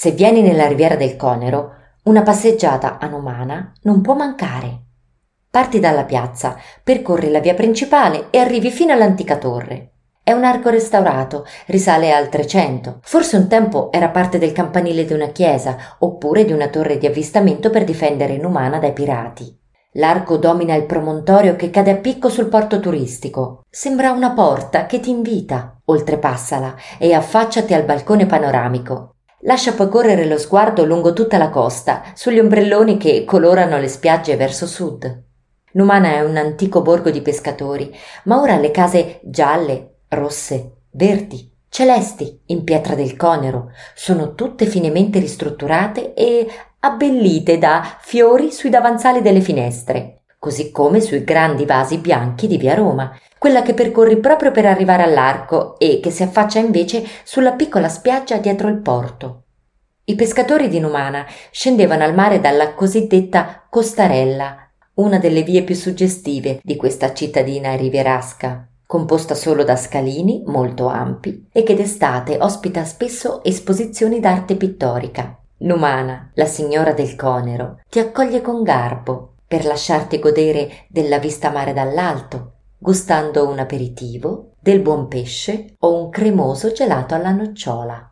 Se vieni nella riviera del Conero, una passeggiata a Numana non può mancare. Parti dalla piazza, percorri la via principale e arrivi fino all'antica torre. È un arco restaurato, risale al 300. Forse un tempo era parte del campanile di una chiesa oppure di una torre di avvistamento per difendere Numana dai pirati. L'arco domina il promontorio che cade a picco sul porto turistico. Sembra una porta che ti invita. Oltrepassala e affacciati al balcone panoramico. Lascia poi correre lo sguardo lungo tutta la costa, sugli ombrelloni che colorano le spiagge verso sud. Numana è un antico borgo di pescatori, ma ora le case gialle, rosse, verdi, celesti, in pietra del conero, sono tutte finemente ristrutturate e abbellite da fiori sui davanzali delle finestre, così come sui grandi vasi bianchi di via Roma, quella che percorri proprio per arrivare all'arco e che si affaccia invece sulla piccola spiaggia dietro il porto. I pescatori di Numana scendevano al mare dalla cosiddetta Costarella, una delle vie più suggestive di questa cittadina rivierasca, composta solo da scalini molto ampi e che d'estate ospita spesso esposizioni d'arte pittorica. Numana, la signora del Conero, ti accoglie con garbo per lasciarti godere della vista mare dall'alto, gustando un aperitivo, del buon pesce o un cremoso gelato alla nocciola.